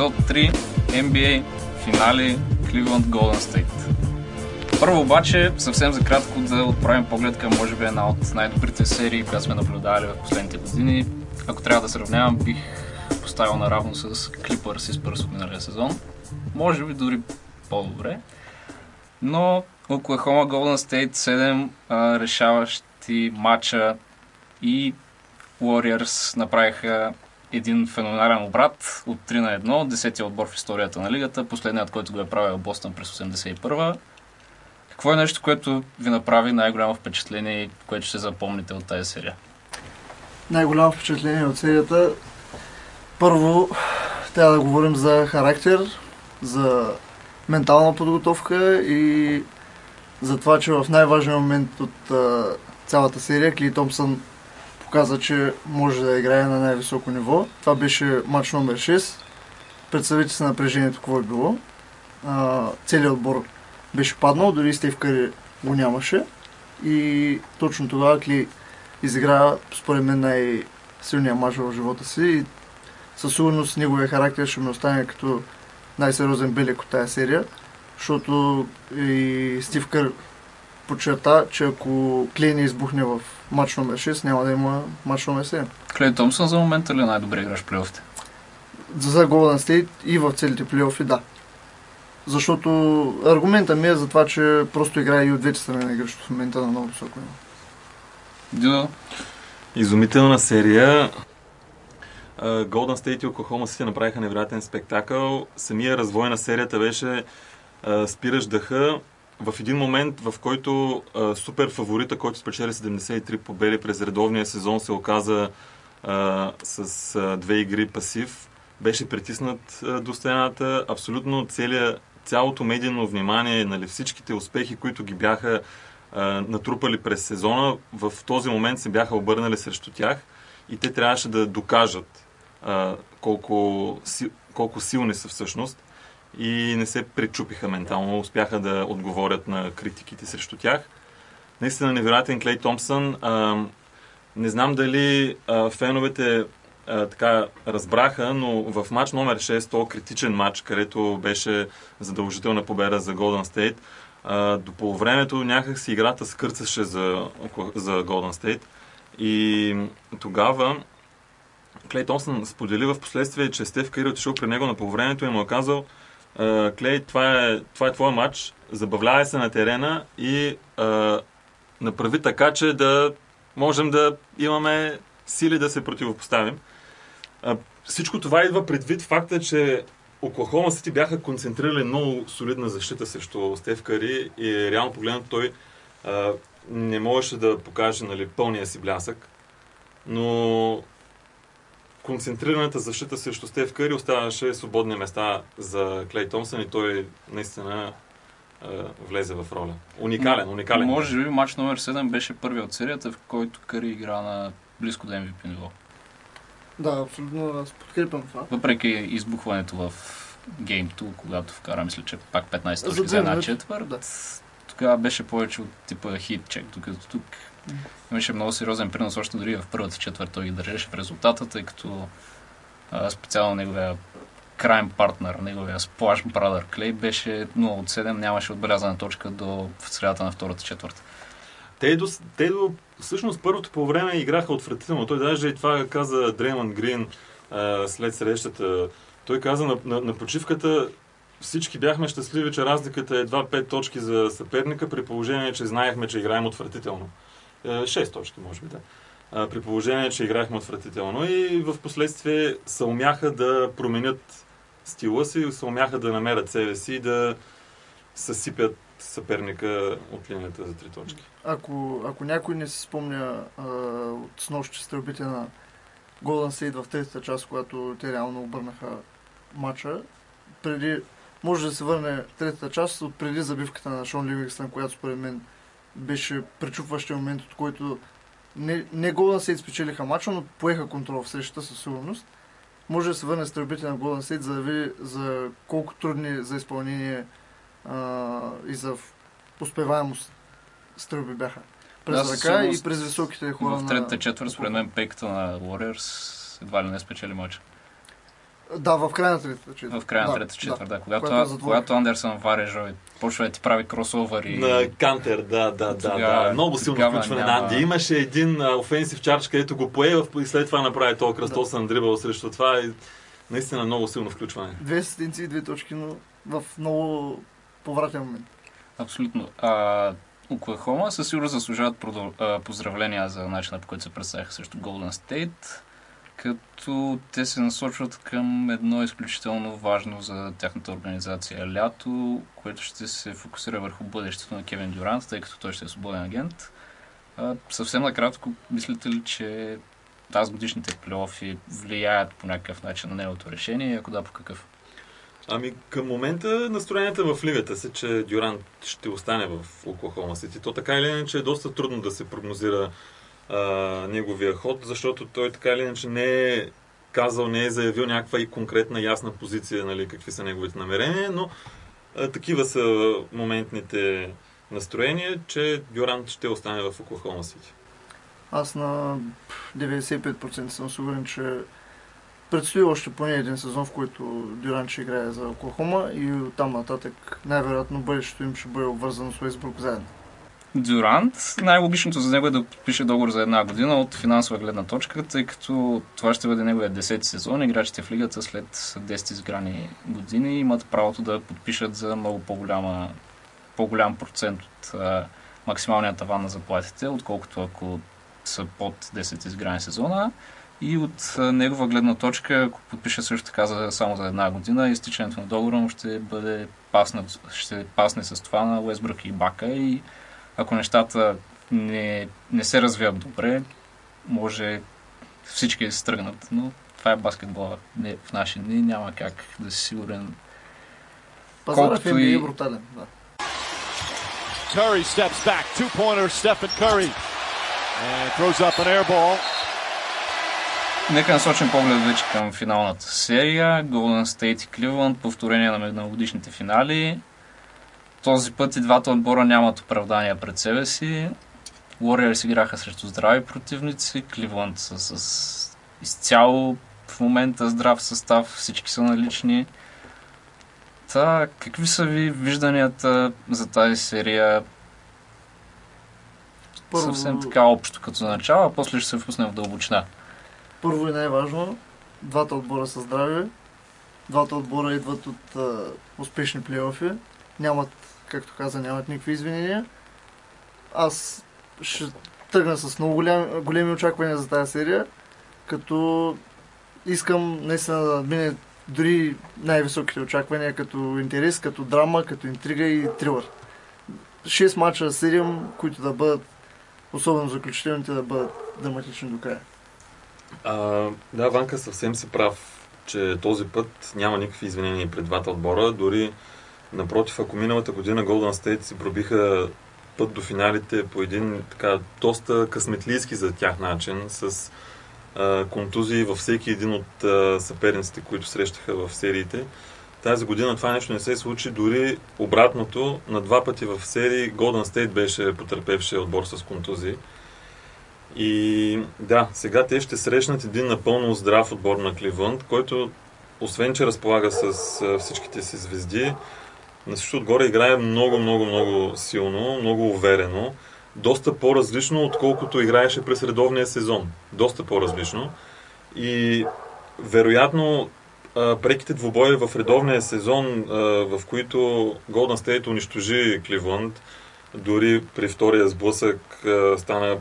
Епизод 3, NBA, финали, Cleveland Golden State. Първо обаче, съвсем за кратко да отправим поглед към може би една от най-добрите серии, която сме наблюдавали в последните години. Ако трябва да сравнявам, бих поставил наравно с Clippers и Spurs от миналия сезон. Може би дори по-добре. Но Oklahoma Golden State 7 а, решаващи матча и Warriors направиха един феноменален обрат от 3 на 1, десетия отбор в историята на лигата, последният, който го е правил Бостън през 81 Какво е нещо, което ви направи най-голямо впечатление и което ще запомните от тази серия? Най-голямо впечатление от серията първо трябва да говорим за характер, за ментална подготовка и за това, че в най-важен момент от а, цялата серия Кли Томпсън показа, че може да играе на най-високо ниво. Това беше матч номер 6. Представете се напрежението какво е било. А, целият отбор беше паднал, дори Стив Кари го нямаше. И точно тогава Кли изигра, според мен, най-силният матч в живота си. И със сигурност неговия характер ще ми остане като най-сериозен белек от тази серия, защото и Стив Кър подчерта, че ако Клей не избухне в матч номер 6, няма да има матч номер 7. Клей Томсън за момента ли е най-добре играш в плейофите? За Golden State и в целите плейофи, да. Защото аргумента ми е за това, че просто играе и от двете страни на игрището в момента на много високо ниво. Дюдо? Изумителна серия. Golden State и Oklahoma City направиха невероятен спектакъл. Самия развой на серията беше спираш дъха в един момент, в който а, супер фаворита, който спечели 73 победи през редовния сезон, се оказа а, с а, две игри пасив, беше притиснат а, до стената. Абсолютно целият, цялото медийно внимание, нали, всичките успехи, които ги бяха а, натрупали през сезона, в този момент се бяха обърнали срещу тях и те трябваше да докажат а, колко, си, колко силни са всъщност и не се пречупиха ментално, успяха да отговорят на критиките срещу тях. Наистина невероятен Клей Томпсън. А, не знам дали а, феновете а, така разбраха, но в матч номер 6, то критичен матч, където беше задължителна победа за Golden State, а, до полувремето някак си играта скърцаше за, за Golden State. И тогава Клей Томсън сподели в последствие, че Стеф Кари отишъл при него на полувремето и му е казал Клей, това е, това е твой матч, забавлявай се на терена и а, направи така, че да можем да имаме сили да се противопоставим. А, всичко това идва предвид факта, че Оклахома Сити бяха концентрирали много солидна защита срещу Стеф Кари и реално погледнато той а, не можеше да покаже нали, пълния си блясък. Но концентрираната защита срещу Стеф Къри оставаше свободни места за Клей Томсън и той наистина е, влезе в роля. Уникален, уникален. Може би матч номер 7 беше първият от серията, в който Къри игра на близко до MVP ниво. Да, абсолютно аз подкрепям това. Въпреки избухването в Game 2, когато вкара, мисля, че пак 15 точки за една четвърт, да. тогава беше повече от типа хит чек, докато тук Имаше много сериозен принос още дори в първата четвърта той ги държеше в резултата, тъй като а, специално неговия крайм партнер, неговия сплаш брадър Клей беше 0 от 7, нямаше отбелязана точка до в средата на втората четвърта. Те до, те до всъщност първото по време играха отвратително. Той даже и това каза Дрейман Грин а, след срещата. Той каза на, на, на почивката всички бяхме щастливи, че разликата е едва 5 точки за съперника, при положение, че знаехме, че играем отвратително. 6 е, точки, може би, да. При положение, че играхме отвратително и в последствие се умяха да променят стила си, се умяха да намерят себе си и да съсипят съперника от линията за три точки. Ако, ако някой не си спомня а, от снощи стрелбите на Golden State в третата част, когато те реално обърнаха матча, преди, може да се върне третата част от преди забивката на Шон Ливингстън, която според мен беше пречупващия момент, от който не, не Golden State спечелиха мача, но поеха контрол в срещата със сигурност. Може да се върне стрелбите на Golden State, за да види за колко трудни за изпълнение а, и за успеваемост стрелби бяха. През да, ръка и през високите хора. В третата четвърт, според мен, пеката на Warriors едва ли не спечели мача. Да, в края на третата четвърта. В края на Да, третата четвърта, да. Когато, Когато когато Андерсън варежа и почва да ти прави кросовър и... На Кантер, да, да, да, да. Много силно включване няма- на Анди. Имаше един офенсив чардж, където го пое и след това направи този кръстосен дрибъл срещу това. И наистина много силно включване. Две асистенции и две точки, но в много повратен момент. Абсолютно. А, Оклахома със сигурност заслужават продъл... а, поздравления за начина по който се представяха срещу Golden State, като те се насочват към едно изключително важно за тяхната организация лято, което ще се фокусира върху бъдещето на Кевин Дюрант, тъй като той ще е свободен агент. А, съвсем накратко, мислите ли, че тази годишните плейофи влияят по някакъв начин на неговото решение и ако да, по какъв? Ами към момента настроенията в лигата са, че Дюрант ще остане в Оклахома Сити. То така или иначе е доста трудно да се прогнозира а, неговия ход, защото той така или иначе не е казал, не е заявил някаква и конкретна ясна позиция, нали, какви са неговите намерения, но а, такива са моментните настроения, че Дюрант ще остане в Оклахома Сити. Аз на 95% съм сигурен, че предстои още поне един сезон, в който Дюран ще играе за Оклахома и оттам нататък най-вероятно бъдещето им ще бъде обвързано с Уейсбрук заедно. Дюрант, най-логичното за него е да подпише договор за една година от финансова гледна точка, тъй като това ще бъде неговия 10 сезон. Играчите в лигата след 10 изграни години имат правото да подпишат за много по-голяма, по-голям процент от а, максималния таван на заплатите, отколкото ако са под 10 изграни сезона. И от а, негова гледна точка, ако подпише също така за, само за една година, изтичането на договора му ще бъде пасне, ще пасне с това на Уестбрък и Бака и ако нещата не, не се развият добре, може всички да се тръгнат, но това е баскетбола. Не, в наши дни няма как да си сигурен. Колкото NBA и- е брутален. Да. Curry steps back. Two pointer, Stephen Curry. And throws up an air ball. Нека насочим поглед вече към финалната серия. Golden State и Cleveland, повторение на миналогодишните финали. Този път и двата отбора нямат оправдания пред себе си. Warriors играха срещу здрави противници, Cleveland са с изцяло в момента здрав състав, всички са налични. Та, какви са ви вижданията за тази серия? Първо- Съвсем така общо като начало, а после ще се впуснем в дълбочина. Първо и най-важно, двата отбора са здрави. Двата отбора идват от а, успешни плейофи. Нямат, както каза, нямат никакви извинения. Аз ще тръгна с много голям, големи очаквания за тази серия, като искам наистина да надмине дори най-високите очаквания, като интерес, като драма, като интрига и трилър. 6 мача, 7, които да бъдат, особено заключителните, да бъдат драматични до края. А, да, Ванка съвсем си прав, че този път няма никакви извинения пред двата отбора. Дори напротив, ако миналата година Golden State си пробиха път до финалите по един така доста късметлийски за тях начин, с а, контузии във всеки един от а, съперниците, които срещаха в сериите. Тази година това нещо не се случи, дори обратното, на два пъти в серии Golden State беше потърпевшия отбор с контузии. И да, сега те ще срещнат един напълно здрав отбор на Кливънд, който освен, че разполага с всичките си звезди, на всичко отгоре играе много, много, много силно, много уверено. Доста по-различно, отколкото играеше през редовния сезон. Доста по-различно. И вероятно преките двубои в редовния сезон, в които Golden State унищожи Кливънд, дори при втория сблъсък стана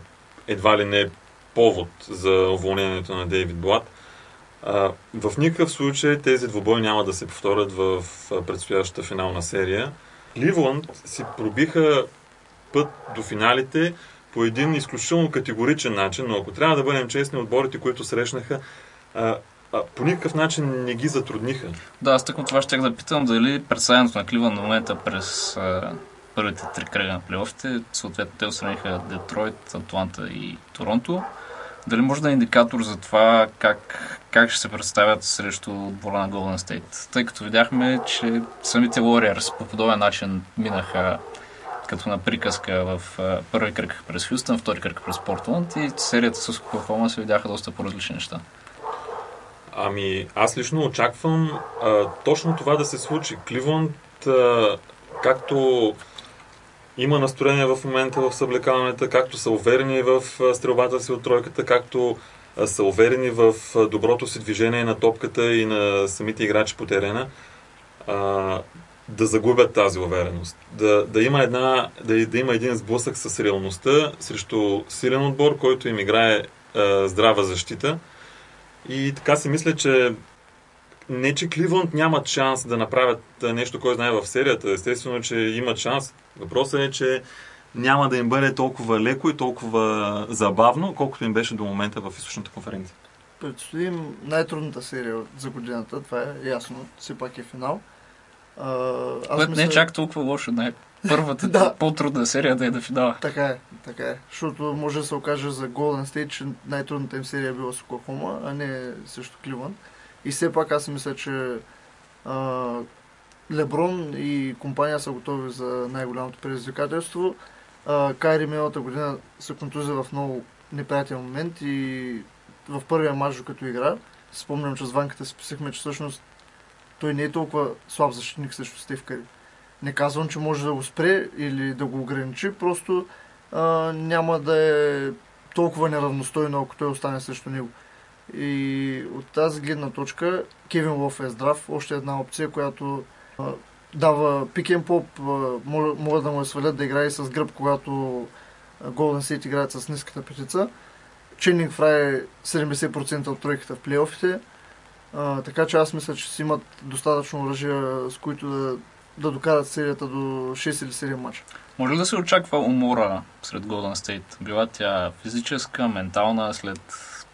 едва ли не повод за уволнението на Дейвид Блад. В никакъв случай тези двубои няма да се повторят в предстоящата финална серия. Ливланд си пробиха път до финалите по един изключително категоричен начин, но ако трябва да бъдем честни, отборите, които срещнаха, а, а, по никакъв начин не ги затрудниха. Да, аз тъкмо това ще да питам дали представянето на Кливън на момента през а, първите три кръга на плейофите, съответно те отстраниха Детройт, Атланта и Торонто. Дали може да е индикатор за това как, как ще се представят срещу отбора на Golden State? Тъй като видяхме, че самите Warriors по подобен начин минаха като на приказка в първи кръг през Хюстън, втори кръг през Портланд и серията с Оклахома се видяха доста по-различни неща. Ами, аз лично очаквам а, точно това да се случи. Кливланд, както има настроение в момента в съблекаването, както са уверени в стрелбата си от тройката, както са уверени в доброто си движение на топката и на самите играчи по терена, да загубят тази увереност. Да, да, има една, да, да има един сблъсък с реалността срещу силен отбор, който им играе а, здрава защита. И така си мисля, че не, че Кливланд нямат шанс да направят нещо, кой знае в серията. Естествено, че имат шанс. Въпросът е, че няма да им бъде толкова леко и толкова забавно, колкото им беше до момента в източната конференция. Предстои им най-трудната серия за годината, това е ясно, все пак е финал. А, аз Което не е чак толкова лошо. Най- първата Да. по-трудна серия да е да финала. Така е, така е. Защото може да се окаже за Golden State, че най-трудната им серия е била с Оклахома, а не срещу Кливан. И все пак аз мисля, че а, Леброн и компания са готови за най-голямото предизвикателство. Кайри миналата година се контузи в много неприятен момент и в първия матч, като игра, спомням, че с Ванката си писахме, че всъщност той не е толкова слаб защитник срещу Стив Кари. Не казвам, че може да го спре или да го ограничи, просто а, няма да е толкова неравностойно, ако той остане срещу него. И от тази гледна точка Кевин Лов е здрав, още една опция, която дава пикен поп, могат, да му свалят да играе с гръб, когато Golden State играят с ниската петица. Ченнинг Фрай е 70% от тройката в плейофите. А, така че аз мисля, че си имат достатъчно оръжия, с които да, да докарат серията до 6 или 7 мача. Може ли да се очаква умора сред Golden State? Била тя физическа, ментална след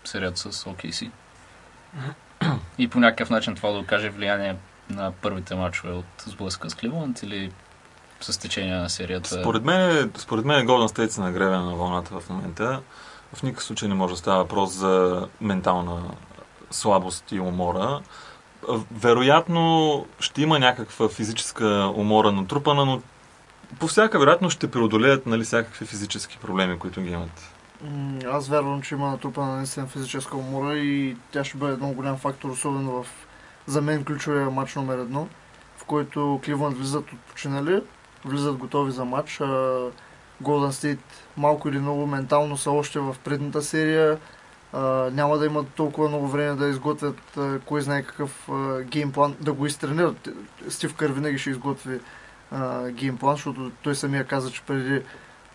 серията с OKC? И по някакъв начин това да окаже влияние на първите мачове от сблъска с Кливланд или с течение на серията? Според мен, според мен Golden State са нагревена на вълната в момента. В никакъв случай не може да става въпрос за ментална слабост и умора. Вероятно ще има някаква физическа умора натрупана, но по всяка вероятност ще преодолеят нали, всякакви физически проблеми, които ги имат. Аз вярвам, че има натрупана наистина физическа умора и тя ще бъде много голям фактор, особено в за мен ключовия матч номер едно, в който Кливланд влизат от починали, влизат готови за матч. Golden State малко или много ментално са още в предната серия. А, няма да имат толкова много време да изготвят а, кой знае какъв а, геймплан, да го изтренират. Стив Кър винаги ще изготви геймплан, защото той самия каза, че преди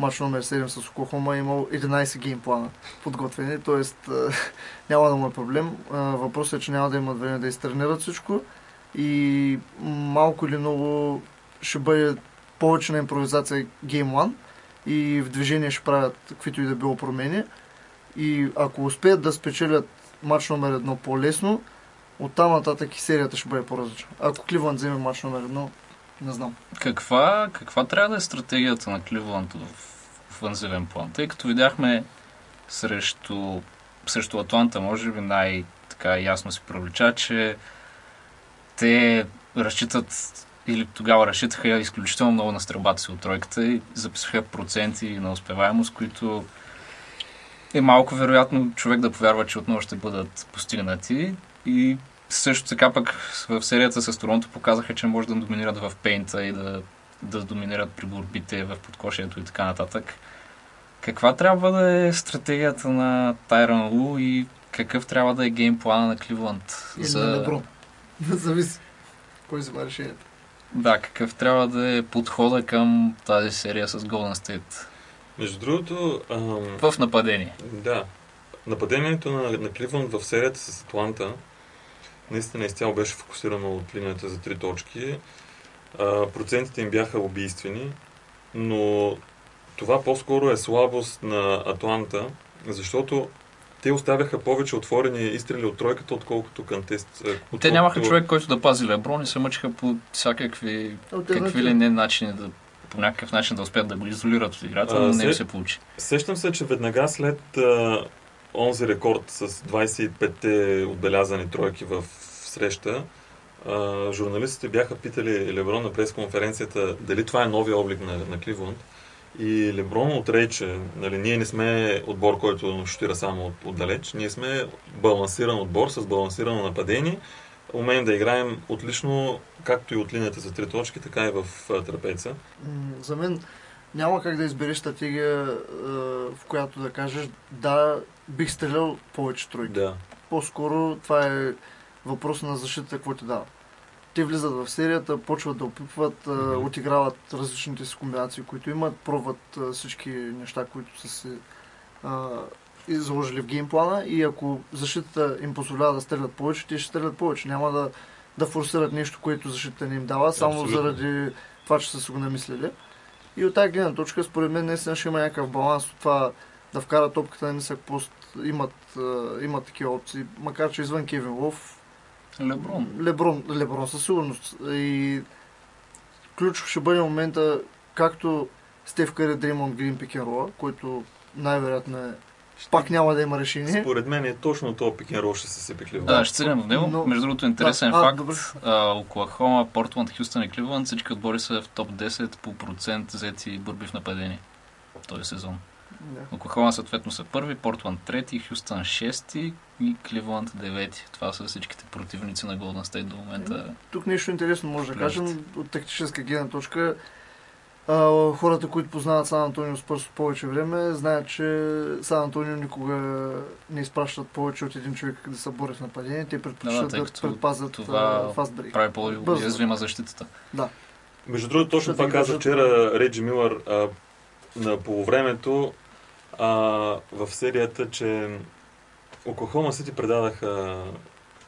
матч номер 7 с Оклахома е имал 11 геймплана подготвени, т.е. няма да му е проблем. Въпросът е, че няма да имат време да изтренират всичко и малко или много ще бъде повече на импровизация Game 1 и в движение ще правят каквито и да било промени. И ако успеят да спечелят матч номер едно по-лесно, оттам нататък и серията ще бъде по-различна. Ако Кливанд вземе матч номер едно, не знам. Каква, каква трябва да е стратегията на Кливланд в офанзивен план? Тъй като видяхме срещу, срещу Атланта, може би най-така ясно се привлеча, че те разчитат или тогава разчитаха изключително много на стрелбата си от тройката и записаха проценти на успеваемост, които е малко вероятно човек да повярва, че отново ще бъдат постигнати. И също така пък в серията с Торонто показаха, че може да доминират в пейнта и да, да доминират при борбите в подкошието и така нататък. Каква трябва да е стратегията на Тайрон Лу и какъв трябва да е геймплана на Кливланд? Или за... на Леброн. Зависи. Кой взема решението? Да, какъв трябва да е подхода към тази серия с Golden State? Между другото, ам... В нападение. Да. Нападението на, на Кливланд в серията с Атланта наистина изцяло беше фокусирано от линията за три точки. А, процентите им бяха убийствени, но това по-скоро е слабост на Атланта, защото те оставяха повече отворени изстрели от тройката, отколкото към тест. Отколкото... Те нямаха човек, който да пази Леброн и се мъчиха по всякакви какви ли не начини да по някакъв начин да успеят да го изолират от играта, но не им се получи. Сещам се, че веднага след а, онзи рекорд с 25-те отбелязани тройки в среща, а, журналистите бяха питали Леброн на пресконференцията дали това е новия облик на, на Кливланд. И Леброн отрече, нали, ние не сме отбор, който шутира само от, отдалеч, ние сме балансиран отбор с балансирано нападение, умеем да играем отлично, както и от линията за три точки, така и в трапеца. За мен няма как да избереш стратегия, е, в която да кажеш да, бих стрелял повече тройки. Да. По-скоро това е въпрос на защита, какво ти дава. Те влизат в серията, почват да опитват, а, Мгм. отиграват различните си комбинации, които имат, пробват а, всички неща, които са си а, и заложили в геймплана и ако защитата им позволява да стрелят повече, те ще стрелят повече. Няма да, да форсират нещо, което защитата не им дава, само Абсолютно. заради това, че са си го намислили. И от тази гледна точка, според мен, наистина ще има някакъв баланс от това да вкара топката на нисък пост. Имат, имат такива опции, макар че извън Кевин Лов, Леброн. Леброн, Леброн със сигурност. И ключов ще бъде момента, както Стев Кари Дреймонд Грин Пикенрола, който най-вероятно е пак няма да има решение. Според мен е точно този пикен рол ще се сипи Кливланд. Да, ще стигнем в него. Но- Между другото, интересен а, факт. А, Оклахома, Портланд, Хюстън и Кливланд, всички отбори са в топ 10 по процент взети борби в нападение този сезон. Да. Оклахома съответно са първи, Портланд трети, Хюстън шести и Кливланд девети. Това са всичките противници на Голден Стейт до момента. Тук нещо интересно може да кажем от тактическа гледна точка. А, хората, които познават Сан Антонио Спърс от повече време, знаят, че Сан Антонио никога не изпращат повече от един човек да се борят в нападение. Те предпочитат Да, да, като предпазят това фаст брейк. Прави по-уязвима защитата. Да. Между другото, точно това каза вчера Реджи Милър а, на полувремето а, в серията, че Оклахома Сити предадаха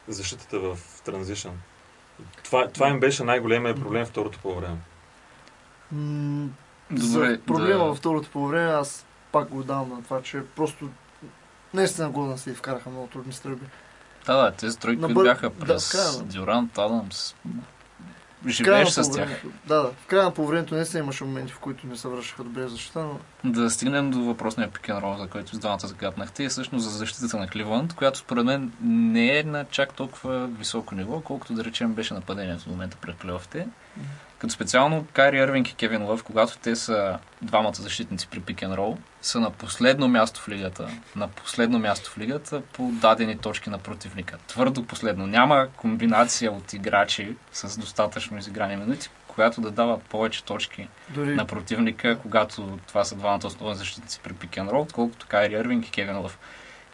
защитата в транзишън. Това, това им беше най-големият проблем второто полувреме. М, Добре, за проблема да- във второто по време аз пак го давам на това, че просто наистина Голден Стейт вкараха много трудни стрелби. Да, да, тези тройки На които бър- бяха да, през края на- Дюрант, Адамс. Живееш с тях. Да, да. В края на по времето наистина имаше моменти, в които не се вършиха добре защита, но Да стигнем до въпросния пикен рол, за който с двамата загаднахте, и всъщност за защитата на Кливланд, която според мен не е на чак толкова високо ниво, колкото да речем беше нападението в момента пред плейофите. Като специално Кайри Ирвинг и Кевин Лъв, когато те са двамата защитници при пикен рол, са на последно място в лигата. На последно място в лигата по дадени точки на противника. Твърдо последно. Няма комбинация от играчи с достатъчно изиграни минути, която да дава повече точки дори на противника, когато това са двамата основни защитници при пик н рол, отколкото Кайри Ирвинг и Кевин Лъв.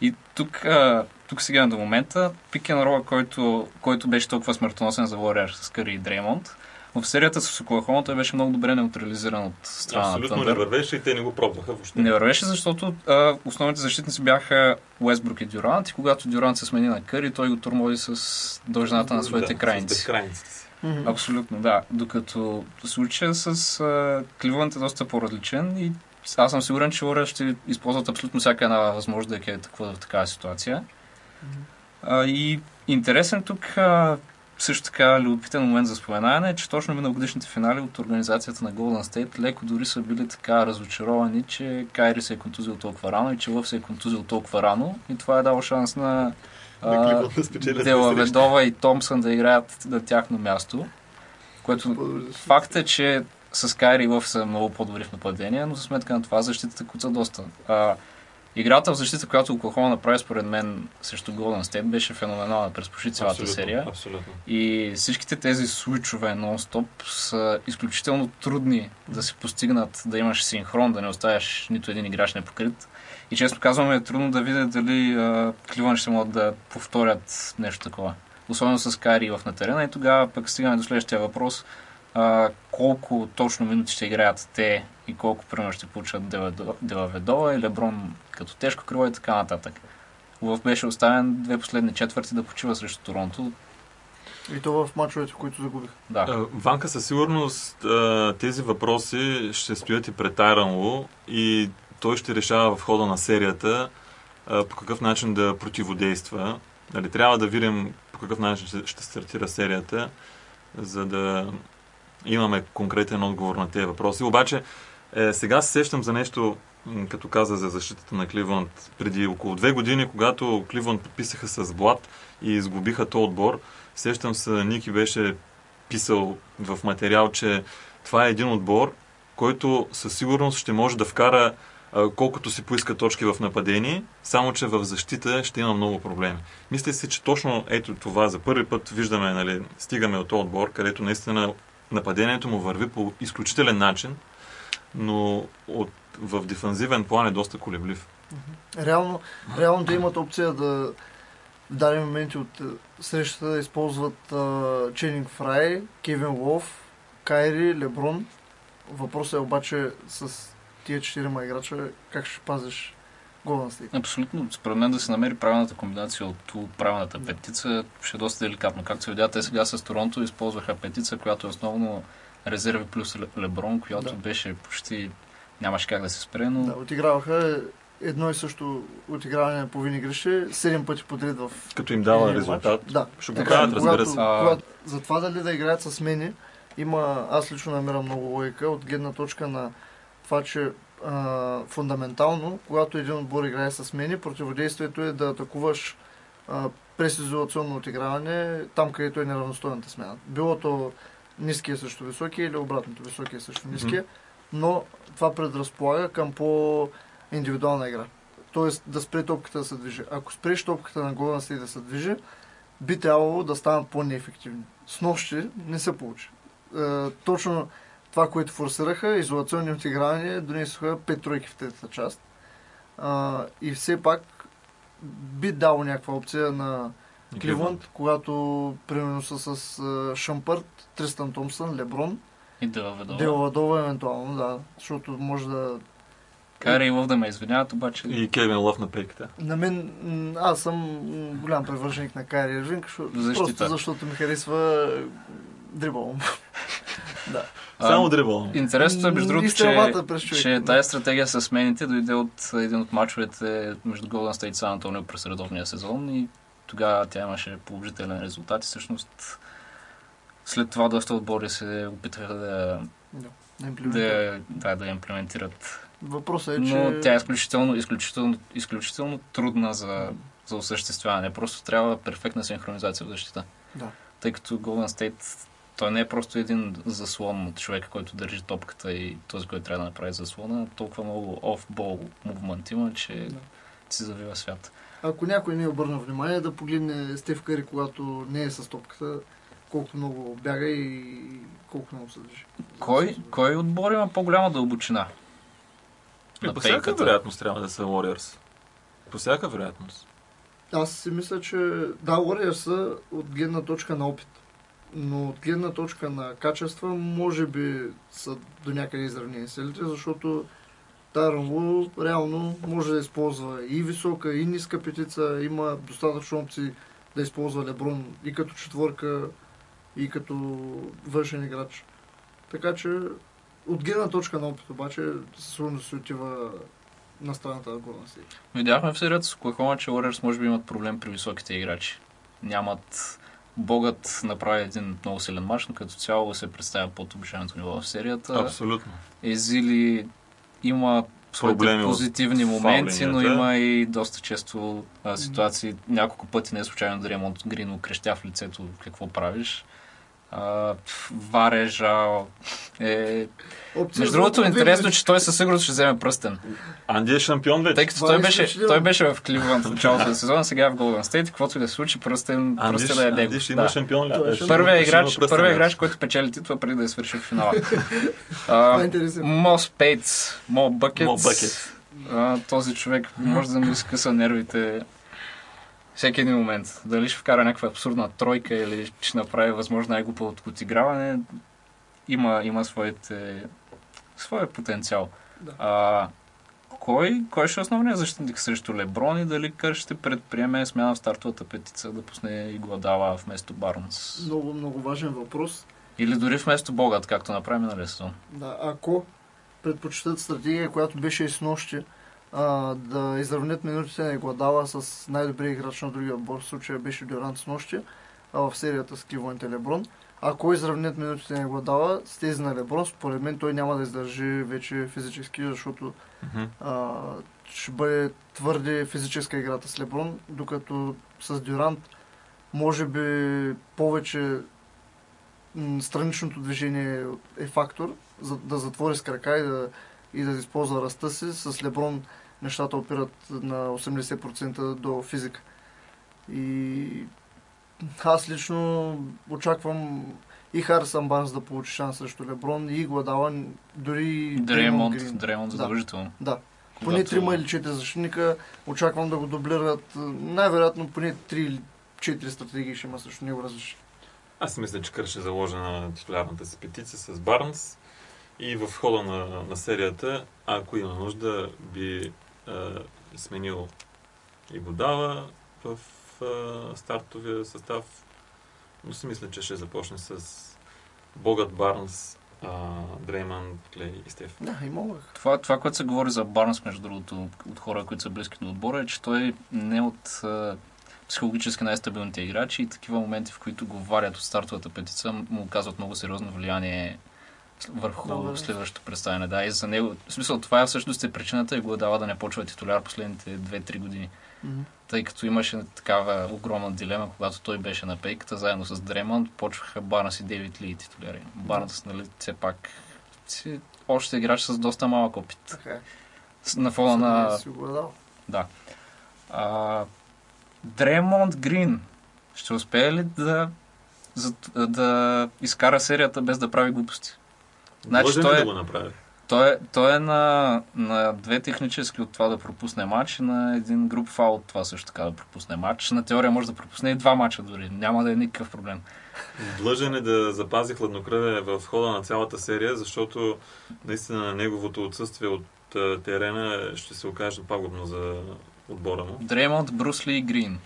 И тук, а, тук сега до момента, пик н рола, който, който беше толкова смъртоносен за Warriors с Кари и Дреймонд, в серията с Оклахома той беше много добре неутрализиран от страна на Абсолютно не вървеше и те не го пробваха въобще. Не вървеше, защото а, основните защитници бяха Уестбрук и Дюрант и когато Дюрант се смени на Къри, той го турмози с дължината на своите да, крайници. Си. Мгм. Абсолютно, да. Докато случая с а, Кливънт е доста по-различен и аз съм сигурен, че Warriors ще използват абсолютно всяка една възможност да е такова в такава ситуация. А, и интересен тук а, също така любопитен момент за споменаване е, че точно миналогодишните финали от организацията на Golden State леко дори са били така разочаровани, че Кайри се е контузил толкова рано и че Лъв се е контузил толкова рано и това е дало шанс на а, Дела. Ведова и Томсън да играят на тяхно място. Което факт е, че с Кайри и Лъв са много по-добри в нападение, но за сметка на това защитата куца доста. А, играта в защита, която Оклахома направи според мен срещу Голден Стейт беше феноменална през почти цялата Абсолютно, серия. Абсолютно. И всичките тези случове нон-стоп са изключително трудни да се постигнат, да имаш синхрон, да не оставяш нито един играч непокрит. И често казваме е трудно да видя дали Кливън ще могат да повторят нещо такова. Особено с Кари в на терена. И тогава пък стигаме до следващия въпрос. А, колко точно минути ще играят те и колко примерно ще получат Дела- Дела Ведова и Леброн като тежко крило и така нататък. Лъв беше оставен две последни четвърти да почива срещу Торонто. И то в мачовете, които загубих. Да. А, Ванка със сигурност тези въпроси ще стоят и пред Айран Лу и той ще решава в хода на серията по какъв начин да противодейства. Нали, трябва да видим по какъв начин ще стартира серията, за да имаме конкретен отговор на тези въпроси. Обаче, е, сега се сещам за нещо, като каза за защитата на Кливънд. Преди около две години, когато Кливънд подписаха с Блад и изгубиха този отбор, сещам се, Ники беше писал в материал, че това е един отбор, който със сигурност ще може да вкара а, колкото си поиска точки в нападение, само че в защита ще има много проблеми. Мисля си, че точно ето това за първи път виждаме, нали, стигаме от този отбор, където наистина нападението му върви по изключителен начин, но от, в дефанзивен план е доста колеблив. Реално, реално да имат опция да в дадени моменти от е, срещата да използват Ченинг Фрай, Кевин Лов, Кайри, Леброн. Въпросът е обаче с тия четирима играча как ще пазиш Голден Стейт. Абсолютно. Според мен да се намери правилната комбинация от ту- правилната петица ще е доста деликатно. Както се видя, те сега с Торонто използваха петица, която е основно резерви плюс Ле- Леброн, която Да. беше почти нямаше как да се спре, но Да, отиграваха едно и също отиграване по вини игрище, 7 пъти подред в Като им дава резултат. Да. ще го правят, разбира когато, се. А- когато, за това дали да играят с смени, има, аз лично намирам много логика от гледна точка на това, че а, фундаментално, когато един отбор играе с смени, противодействието е да атакуваш а, през изолационно отиграване там, където е неравностойната смяна. Било то ниския срещу високия или обратното, високия срещу ниския, но това предразполага към по-индивидуална игра. Тоест да спре топката да се движи. Ако спреш топката на Golden State да се движи, би трябвало да станат по-неефективни. С нощи не се получи. Е, точно това, което форсираха, изолационни отигравания, донесоха пет тройки в третата част. А, и все пак би дало някаква опция на Кливънд, когато примерно са с а, Шампърт, Тристан Томсън, Леброн, и да въведува. Деладова евентуално, да, защото може да... Кари и Лъв да ме извиняват, обаче И Кевин Лъв на пейката. На мен, аз съм голям привърженик на Кайри Ирвинг, просто защото ми харесва дрибъл. да. Само дрибъл. Интересното е, между другото, че, че тази стратегия с смените дойде от един от мачовете между Golden State и Сан Антонио през редовния сезон и тогава тя имаше положителен резултат и всъщност след това доста отбори се опитаха да, да, да, да имплементират. Въпросът е, Но че... тя е изключително, изключително, изключително трудна за, за осъществяване. Просто трябва перфектна синхронизация в защита. Да. Тъй като Golden State той не е просто един заслон от човека, който държи топката и този, който трябва да направи заслона. Толкова много оф-бол мувмент има, че Да. си завива свят. Ако някой не обърна внимание, да погледне Стев Кари, когато не е с топката, колко много бяга и колко много се движи. Кой, кой отбор има по-голяма дълбочина? И на по всяка пейката? вероятност трябва да са Warriors. По всяка вероятност. Аз си мисля, че да, Warriors са от гледна точка на опит. Но от гледна точка на качества, може би са до някъде изравнени силите, защото Тайрон Лу реално може да използва и висока, и ниска петица, има достатъчно опции да използва Леброн и като четворка, и като външен играч. Така че от гледна точка на опит обаче със сигурност се отива на страната на Golden State. Видяхме в серията с Оклахома, че Warriors може би имат проблем при високите играчи. Нямат... Богът направи един много силен матч, но като цяло се представя под обичайното ниво в серията. Абсолютно. Езили има своите позитивни моменти, но има и доста често а, ситуации. Няколко пъти не е случайно да от Грин крещя в лицето какво правиш. А, варежа е... Опция Между другото, интересно, че той със сигурност ще вземе пръстен. Анди е шампион вече. Тъй като той е беше, изключително. той беше в Кливланд в началото на сезона, сега е в Golden State, каквото и да се случи, пръстен, Анди, пръстен е Анди него. ще има Да. шампион. ля- Той е шампион. Първият играч, мяч. играч, който печели титла преди да е свършил финала. Това е А, интересно. Мо Спейтс, Мо Бъкет. Мо Бъкет. А, този човек може да ми изкъса нервите всеки един момент. Дали ще вкара някаква абсурдна тройка или ще направи възможно най-глупавото отиграване, има, има своите, своя потенциал. Да. А, кой, кой ще е основният защитник срещу Леброн и дали Кър ще предприеме смяна в стартовата петица да пусне и Гладала вместо Барнс? Много, много важен въпрос. Или дори вместо Богат, както направи миналия сезон. Да, ако предпочитат стратегия, която беше и с нощи, а, да изравнят минутите на Гладала с най-добрия играч на другия отбор, в случая беше Дюрант с нощи, а в серията с Кливънт и Леброн. Ако изравнят минутите на Гладала с тези на Леброн, според мен той няма да издържи вече физически, защото а, ще бъде твърде физическа играта с Леброн, докато с Дюрант може би повече страничното движение е фактор, за да затвори с крака и да, и да използва ръста си. С Леброн нещата опират на 80% до физика. И аз лично очаквам и Харисън Барнс да получи шанс срещу Леброн и Гладала, дори и Дремонт, Грин. Дремонт Да. задължително. Да. Поне Когато- трима или четири защитника очаквам да го дублират. Най-вероятно поне три или четири стратегии ще има срещу него различни. Аз мисля, че Кър ще заложи на титулярната си петиция с Барнс и в хода на, на серията, ако има нужда, би е, сменил и Годала в е, стартовия състав. Но си мисля, че ще започне с Богът Барнс, е, Дрейман, Клей и Стеф. Да, и мога. Това, това, което се говори за Барнс, между другото, от хора, които са близки до отбора, е, че той не от а, психологически най-стабилните играчи и такива моменти, в които го варят от стартовата петица, му оказват много сериозно влияние върху Много е. следващото представяне. Да, и за него, в смисъл, това е всъщност е причината и го е дала да не почва титуляр последните 2-3 години. Мгм. Тъй като имаше такава огромна дилема, когато той беше на пейката, заедно с Дремонт, почваха Барнс и Дейвид Ли титуляри. Барнс, нали, все пак си още играч с доста малък опит. Така е. С- На фона на... Е. Да. А, Дремонт Грин ще успее ли да, за, да изкара серията без да прави глупости? Значи той е- да го направи? Той е, той е на, на две технически от това да пропусне матч и на един груп фаул от това също така да пропусне матч. На теория може да пропусне и два матча дори. Няма да е никакъв проблем. Длъжен е да запази хладнокръвие в хода на цялата серия, защото наистина неговото отсъствие от терена ще се окаже пагубно за отбора му. Дремонт, Брусли и Грин.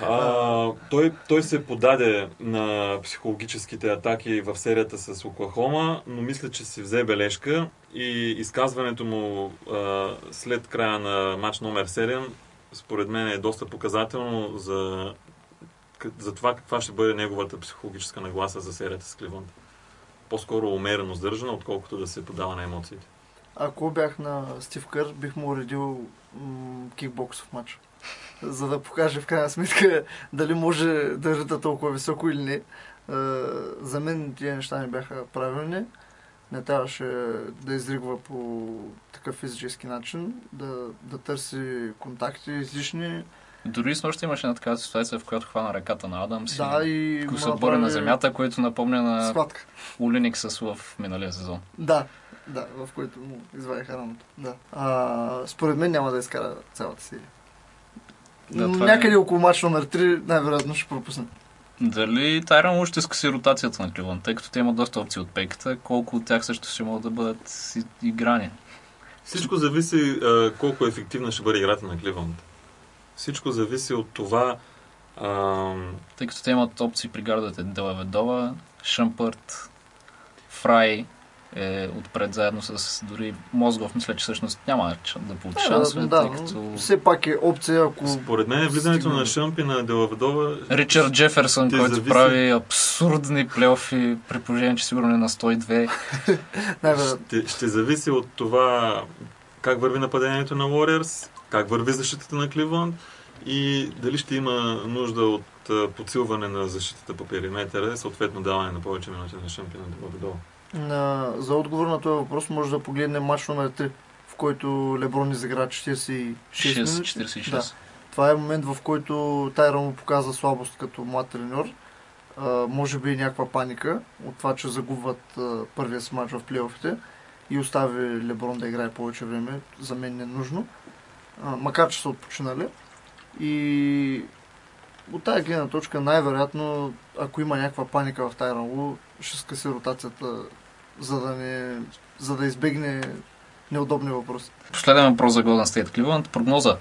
А, той, той се подаде на психологическите атаки в серията с Оклахома, но мисля, че си взе бележка и изказването му а, след края на матч номер 7 според мен е доста показателно за, за това каква ще бъде неговата психологическа нагласа за серията с Кливънд. По-скоро умерено сдържана, отколкото да се подава на емоциите. Ако бях на Стив Кър, бих му уредил м- кикбоксов матч. За да покаже в крайна сметка дали може да рита толкова високо или не. За мен тия неща не бяха правилни. Не трябваше да изригва по такъв физически начин, да, да търси контакти излишни. Дори с нощта имаше една такава ситуация, в която хвана ръката на Адамс Да, и се отбори на земята, което напомня на Схватка. Уленикс в миналия сезон. Да, да, в който му извадиха раното. Да. А, според мен няма да изкара цялата серия. Да, Някъде е- около матч номер 3 най-вероятно ще пропусне. Дали Тайран Лу ще скъси ротацията на Кливън, тъй като те имат доста опции от пейката, колко от тях също ще могат да бъдат играни. Всичко зависи а, колко ефективна ще бъде играта на Кливънд. Всичко зависи от това а, Тъй като те имат опции при гардата Делаведова, Шъмпърт, Фрай е отпред заедно с дори Мозгов. Мисля, че всъщност няма да получи шансове, да, тъй като все пак е опция, ако... според мен влизането стигне на Шъмп и на Делаведова Ричард Джеферсън, който зависи- прави абсурдни плейофи, при положение, че сигурно е на 102. Най-вероятно. ще, ще зависи от това как върви нападението на Warriors, как върви защитата на Кливънд и дали ще има нужда от подсилване на защитата по периметъра, съответно даване на повече минути на Шъмп и на Делаведова. На, за отговор на този въпрос може да погледнем матч номер 3, в който Леброн изигра 46 6, минути. 46. Да. Това е момент, в който Тайра му показва слабост като млад треньор. А, може би и някаква паника от това, че загубват а, първия си матч в плейофите и остави Леброн да играе повече време. За мен не е нужно. А, макар, че са отпочинали. И от тази гледна точка най-вероятно, ако има някаква паника в Тайран Лу, ще скъси ротацията, за да, не, за да избегне неудобни въпроси. Последен въпрос за Golden State Cleveland. Прогноза.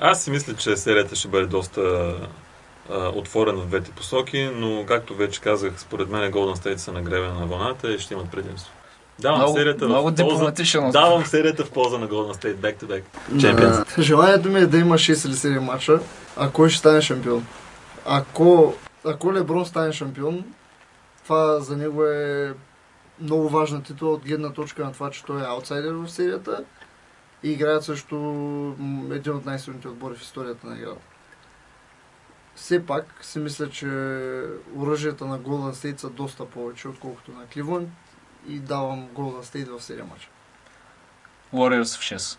Аз си мисля, че серията ще бъде доста а, отворена в двете посоки, но както вече казах, според мен Golden State са на гребена на вълната и ще имат предимство. Давам Много, серията много в полза... Давам серията в полза на Golden State back to back. Champions. Да. Желанието ми е да има 6 или 7 мача, а кой ще стане шампион. Ако, ако Леброн стане шампион, това за него е много важна титла от гледна точка на това, че той е аутсайдер в серията и играят също един от най-силните отбори в историята на играта. все пак си мисля, че оръжията на Golden State са доста повече, отколкото на Кливленд и давам Golden State в 7 мача. Warriors в 6.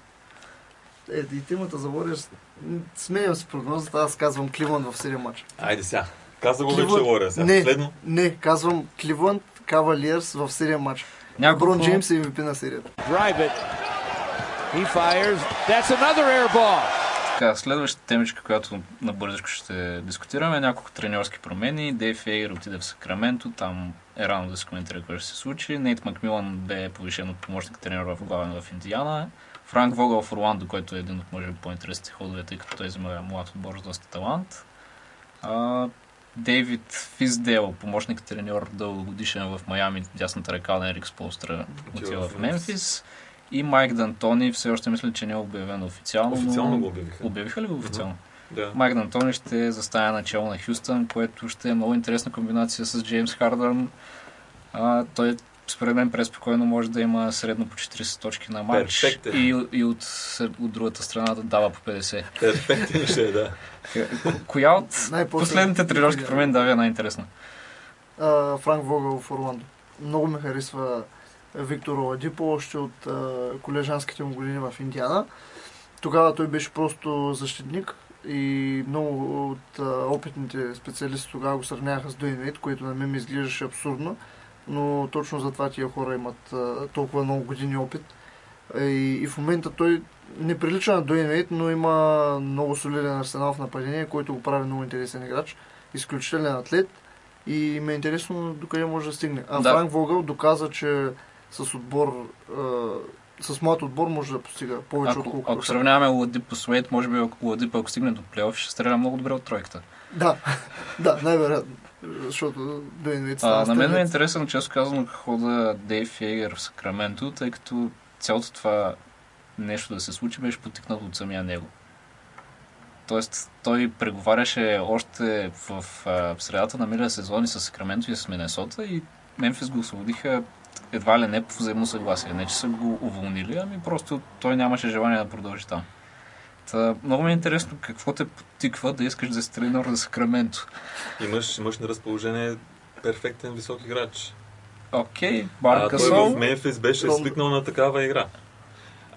Е, и темата за Warriors, м, сменям си прогнозата, аз казвам Кливленд в 7 мача. Айде сега. Каза го вече Лория сега. Не. Последно. Не, казвам Кливленд Кавалиерс в 7 мача. Няколко, Брон Джеймс е MVP на серията. Drive it. He fires. That's another air ball. така, следващата темичка, която набързичко ще дискутираме, е няколко треньорски промени. Дейв Фейгър отиде в Сакраменто, там е рано да се коментира какво ще се случи. Нейт Макмилан бе повишен от помощник треньор в главен в Индиана. Франк Вогъл в Орландо, който е един от може би по-интересните ходове, тъй като той взима млад отбор с доста талант. А, Дейвид Физдел, помощник треньор дългогодишен в Майами, дясната ръка на Ерик Сполстра, отива в Мемфис. И Майк Дантони, все още мисля, че не е обявено официално. Официално но... го обявиха. Обявиха ли го официално? Да. Майк Дантони ще застане начало на Хюстън, което ще е много интересна комбинация с Джеймс Хардън. А, той според мен преспокойно може да има средно по 40 точки на матч и, и от, от другата страна да дава по 50. Перфектен ще е, да. Коя от последните тренировки промени дава е най-интересна? А, Франк Вогъл в Орландо. Много ме харесва Виктор Оладипо, още от а, колежанските му години в Индиана. Тогава той беше просто защитник и много от а, опитните специалисти тогава го сравняваха с Дуейн Уейт, което на мен ми изглеждаше абсурдно, но точно затова тия хора имат а, толкова много години опит. И, и в момента той не прилича на Уейт, но има много солиден арсенал в нападение, който го прави много интересен играч. Изключителен атлет и ме е интересно докъде може да стигне. А Да. Франк Вогъл доказа, че с отбор, а, с моят отбор може да постига повече Ако, отколкото. ако сравняваме Ладип с Уейт, може би ако Ладип ако стигне до плейоф, ще стреля много добре от тройката. Да, да, най-вероятно. Защото Дуейн Уейт А, на мен е интересно, често казано, хода Дейв Фейгър в Сакраменто, тъй като цялото това нещо да се случи беше потикнато от самия него. Тоест, той преговаряше още в, а, средата на миналия сезон и с Сакраменто и с Минесота и Мемфис го освободиха едва ли не по взаимно съгласие. Не, че са го уволнили, ами просто той нямаше желание да продължи там. Та, много ми е интересно какво те потиква да искаш да си тренер за Сакраменто. Имаш, имаш на разположение перфектен висок играч. Окей, А, Бар той в Мемфис беше Ром- свикнал на такава игра.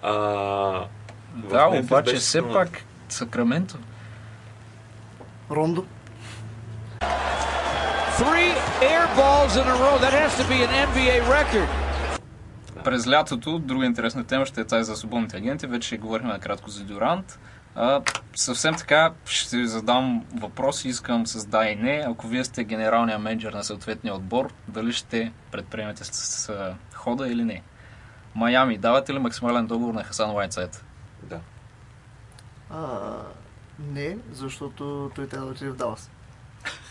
А, Да, обаче все свикнал- пак Сакраменто. Рондо. Three air balls in a row. That has to be an NBA record. През лятото, друга интересна тема ще е тази за свободните агенти. Вече говорихме накратко за Дюрант. А, съвсем така ще ви задам въпрос и искам с да и не. Ако вие сте генералния менеджер на съответния отбор, дали ще предприемете с, с хода или не? Майами, давате ли максимален договор на Хасан Уайтсайд? Да. А, не, защото той трябва да отиде в Далас.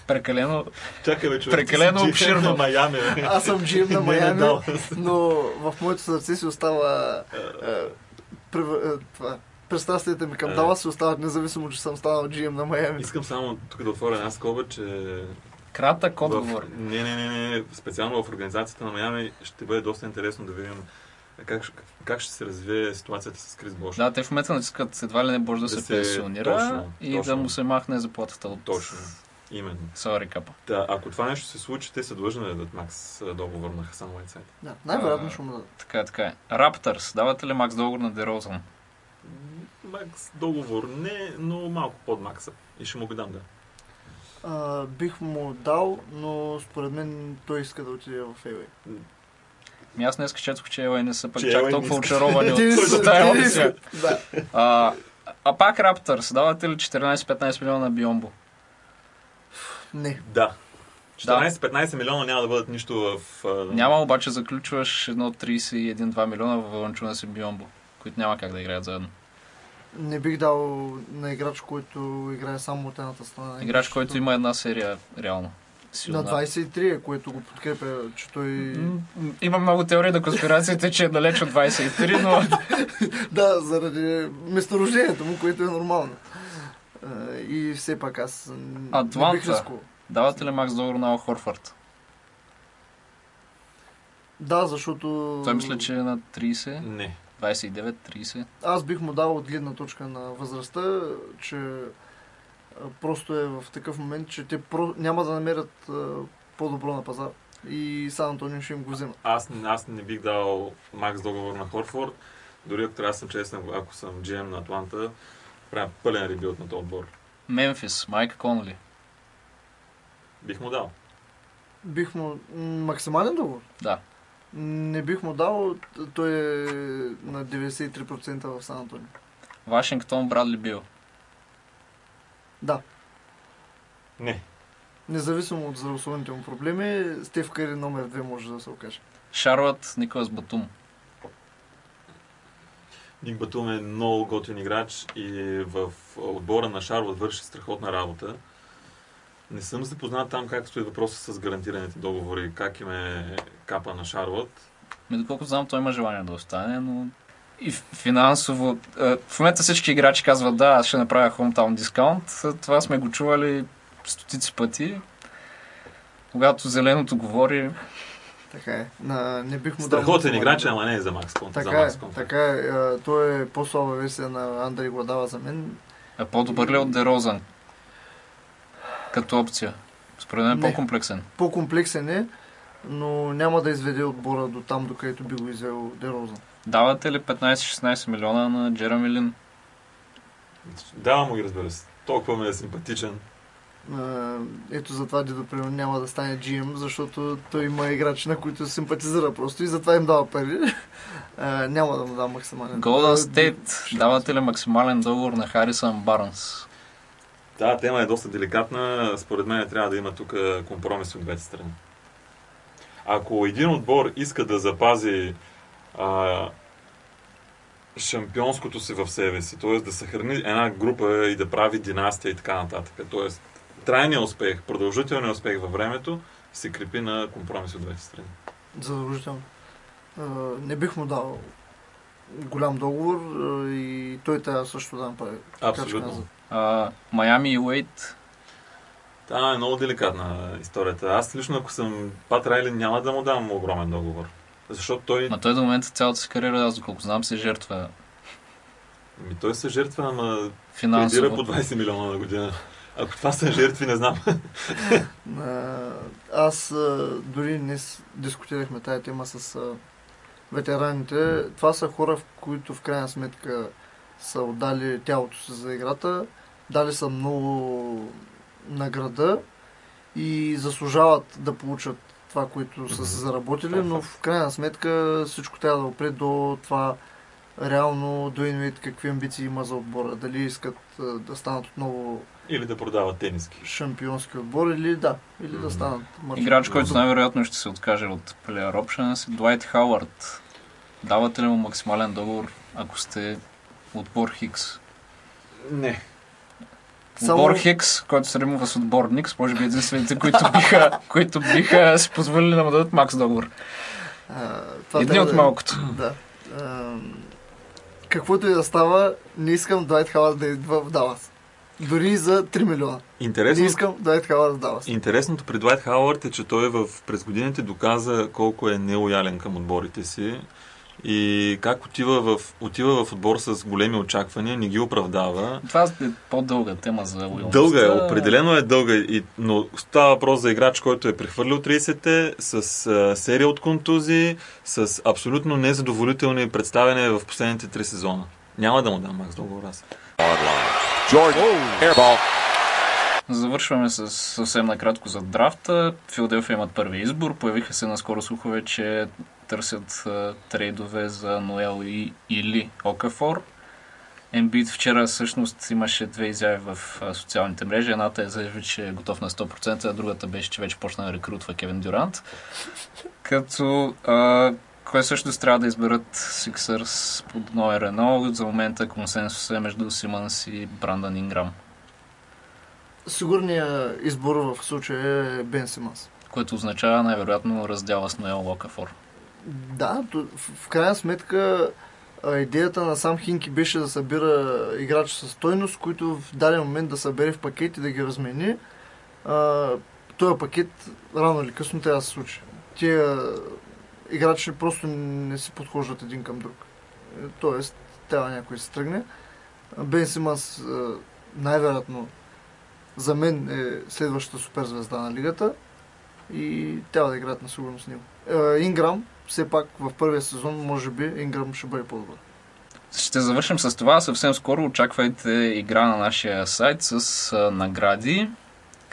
Прекалено Чакай, бе, човек. Прекалено ти си GM обширно. на Майами, бе. Аз съм GM на Не, не, Майами, Далас. но в моето сърце си остава е, е, това. Пристрастията ми към Е. Далас си остават независимо, че съм станал GM на Майами. Искам само тук да отворя една скоба, че кратък отговор. В, не, не, не, не, специално в организацията на Майами ще бъде доста интересно да видим как, как ще се развие ситуацията с Крис Бош. Да, те в момента натискат едва ли не може да, Да се, се- пенсионира и точно. да му се махне заплатата от Точно. Именно. Сори капа. Да, ако това нещо се случи, те са длъжни да дадат Макс договор на Хасан Уайтсайд. Да, най-вероятно ще му дадат. Така е, така е. Раптърс, давате ли Макс договор на Дерозан? Макс договор не, но малко под Макса. И ще му го дам, да. А, бих му дал, но според мен той иска да отиде в Фейвей. Ми аз днес четох, че Елай не са пък Че чак толкова очаровани от са- тази опция. са- Да. А, а пак Раптърс, давате ли 14-15 милиона на Биомбо? Не. Да. 14-15 милиона няма да бъдат нищо в... Няма, обаче заключваш едно 31-2 милиона в Валанчуна си Биомбо, които няма как да играят заедно. Не бих дал на играч, който играе само от едната страна. Играч, който има една серия, реално. Силна. На 23 е, което го подкрепя, че той... Има много теории на конспирациите, че е далеч от 23, но Да, заради месторождението му, което е нормално. И все пак аз м, не Атланта. бих рискувал. давате ли Макс договор на Ал Хорфърд? Да, защото... Той мисля, че е на 30, Не. 29-30. Аз бих му дал от гледна точка на възрастта, че Просто е в такъв момент, че те про... няма да намерят по-добро на пазар. И Сан Антонио ще им го взема. Аз, аз не бих дал макс договор на Хорфорд. Дори ако трябва да съм честен, ако съм GM на Атланта, правя пълен ребилд на този отбор. Мемфис, Майк Конли. Бих му дал. Бих му... Максимален договор? Да. Не бих му дал. Той е на 93% в Сан Антонио. Вашингтон, Брадли Бил. Да. Не. Независимо от здравословните му проблеми, Стев Къри номер 2 може да се окаже. Шарлот, Николас Батум. Ник Батум е много готин играч и в отбора на Шарлот върши страхотна работа. Не съм запознат там как стои въпроса с гарантираните договори, как им е капа на Шарлот. Ми, доколкото знам, той има желание да остане, но и финансово. е, В момента всички играчи казват, да, аз ще направя hometown дискаунт. Това сме го чували стотици пъти. Когато зеленото говори, Така е. На, не бих му. Страхотен играч, ама не е за Макс Конт. за Така е, Макс Конт. така е. А, Той е по-слаба версия на Андрей Гладава за мен. е по-добър ли от Дерозан? Като опция. Според мен е по-комплексен. По-комплексен е, но няма да изведе отбора до там, до където би го извел Дерозан. Давате ли 15-16 милиона на Джереми Лин? Давам му ги, разбира се. Толкова ми е симпатичен. Ето затова Дидо примерно няма да стане GM, защото той има играчи, на които симпатизира просто и затова им дава пари. А, Няма да му дам максимален. Golden А, State. Давате ли максимален договор на Харисън Барнс? Тази тема е доста деликатна. Според мен трябва да има тук компромис от двете страни. Ако един отбор иска да запази а, шампионското си в себе си, т.е. да съхрани една група и да прави династия и така нататък, т.е. трайният успех, продължителният успех във времето се крепи на компромис от двете страни. Задължително. Не бих му дал голям договор и той трябва също да направи. Абсолютно. А, Майами и Уейт. Да, е много деликатна историята. Аз лично, ако съм Пат Райли, няма да му дам огромен договор. Защото той, Ма той до момента цялата си кариера, аз доколко знам, се жертва ми, той се жертва, ама финансово. по 20 милиона на година. Ако това са жертви, не знам. Аз дори днес дискутирахме тая тема с ветераните. Това са хора, които в крайна сметка са отдали тялото си за играта, дали са много награда и заслужават да получат това, което са се заработили, но в крайна сметка всичко трябва да опре до това реално Дуейн Уейт какви амбиции има за отбора. Дали искат да станат отново Или да продават тениски. шампионски отбор или да, или да станат маршрут. Играч, който най-вероятно ще се откаже от Player Options е Дуайт Хауърд. Давате ли му максимален договор, ако сте отбор Хикс? Не. Само- Отбор Хикс, който се римува с отбор Никс, може би единствените, които биха, които биха си позволили да му дадат макс договор. А, Едни от да е- малкото. Да. А, каквото и да става, не искам Дуайт Хауърд да идва в Далас. Дори и за 3 милиона. Не Интересно, искам Дуайт Хауърд в Далас. интересното при Дуайт Хауърд е, че той в, през годините доказа колко е нелоялен към отборите си и как отива в, отива в отбор с големи очаквания, не ги оправдава. Това е по-дълга тема за лоялността. Дълга е, определено е дълга, и, но става въпрос за играч, който е прехвърлил 30-те, с а, серия от контузии, с абсолютно незадоволителни представяния в последните три сезона. Няма да му дам Макс договор аз. Завършваме с съвсем накратко за драфта. Филаделфия имат първи избор. Появиха се наскоро слухове, че търсят трейдове за Ноел и, или Окафор. Ембит вчера всъщност имаше две изяви в социалните мрежи. Едната е заяви, че е готов на 100%, а другата беше, че вече почна да рекрутва Кевин Дюрант. Като а, кой всъщност трябва да изберат Сиксърс под номер едно. За момента консенсус е между Симънс и Брандън Инграм. Сигурният избор в случая е Бен Симас. което означава най-вероятно раздяла с Ноел Локафор. Да, в, крайна сметка идеята на сам Хинки беше да събира играчи със стойност, които в даден момент да събере в пакет и да ги размени. Този пакет рано или късно трябва да се случи. Тия играчи просто не си подхождат един към друг. Е, Тоест, трябва някой се тръгне. Бен Симънс а, най-вероятно за мен е следващата суперзвезда на лигата и трябва да играят на сигурност с него. Е, Инграм, все пак в първия сезон, може би Инграм ще бъде по-добър. Ще завършим с това. Съвсем скоро очаквайте игра на нашия сайт с награди,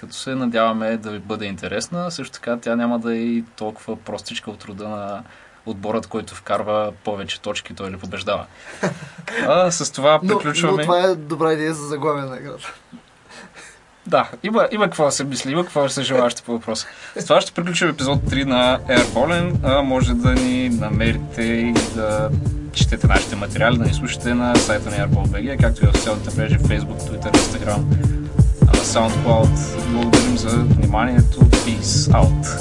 като се надяваме да ви бъде интересна. Също така тя няма да е и толкова простичка от рода на отборът, който вкарва повече точки, той ли побеждава. А, с това Но, приключваме. но това е добра идея за заглавие на играта. Да, има, има какво да се мисли, има какво да се желаще по въпроса. С това ще приключим епизод 3 на Airballen. А, може да ни намерите и да четете нашите материали, да ни слушате на сайта на Airball.bg, както и в социалните мрежи Facebook, Twitter, Instagram, SoundCloud. Благодарим за вниманието. Peace out!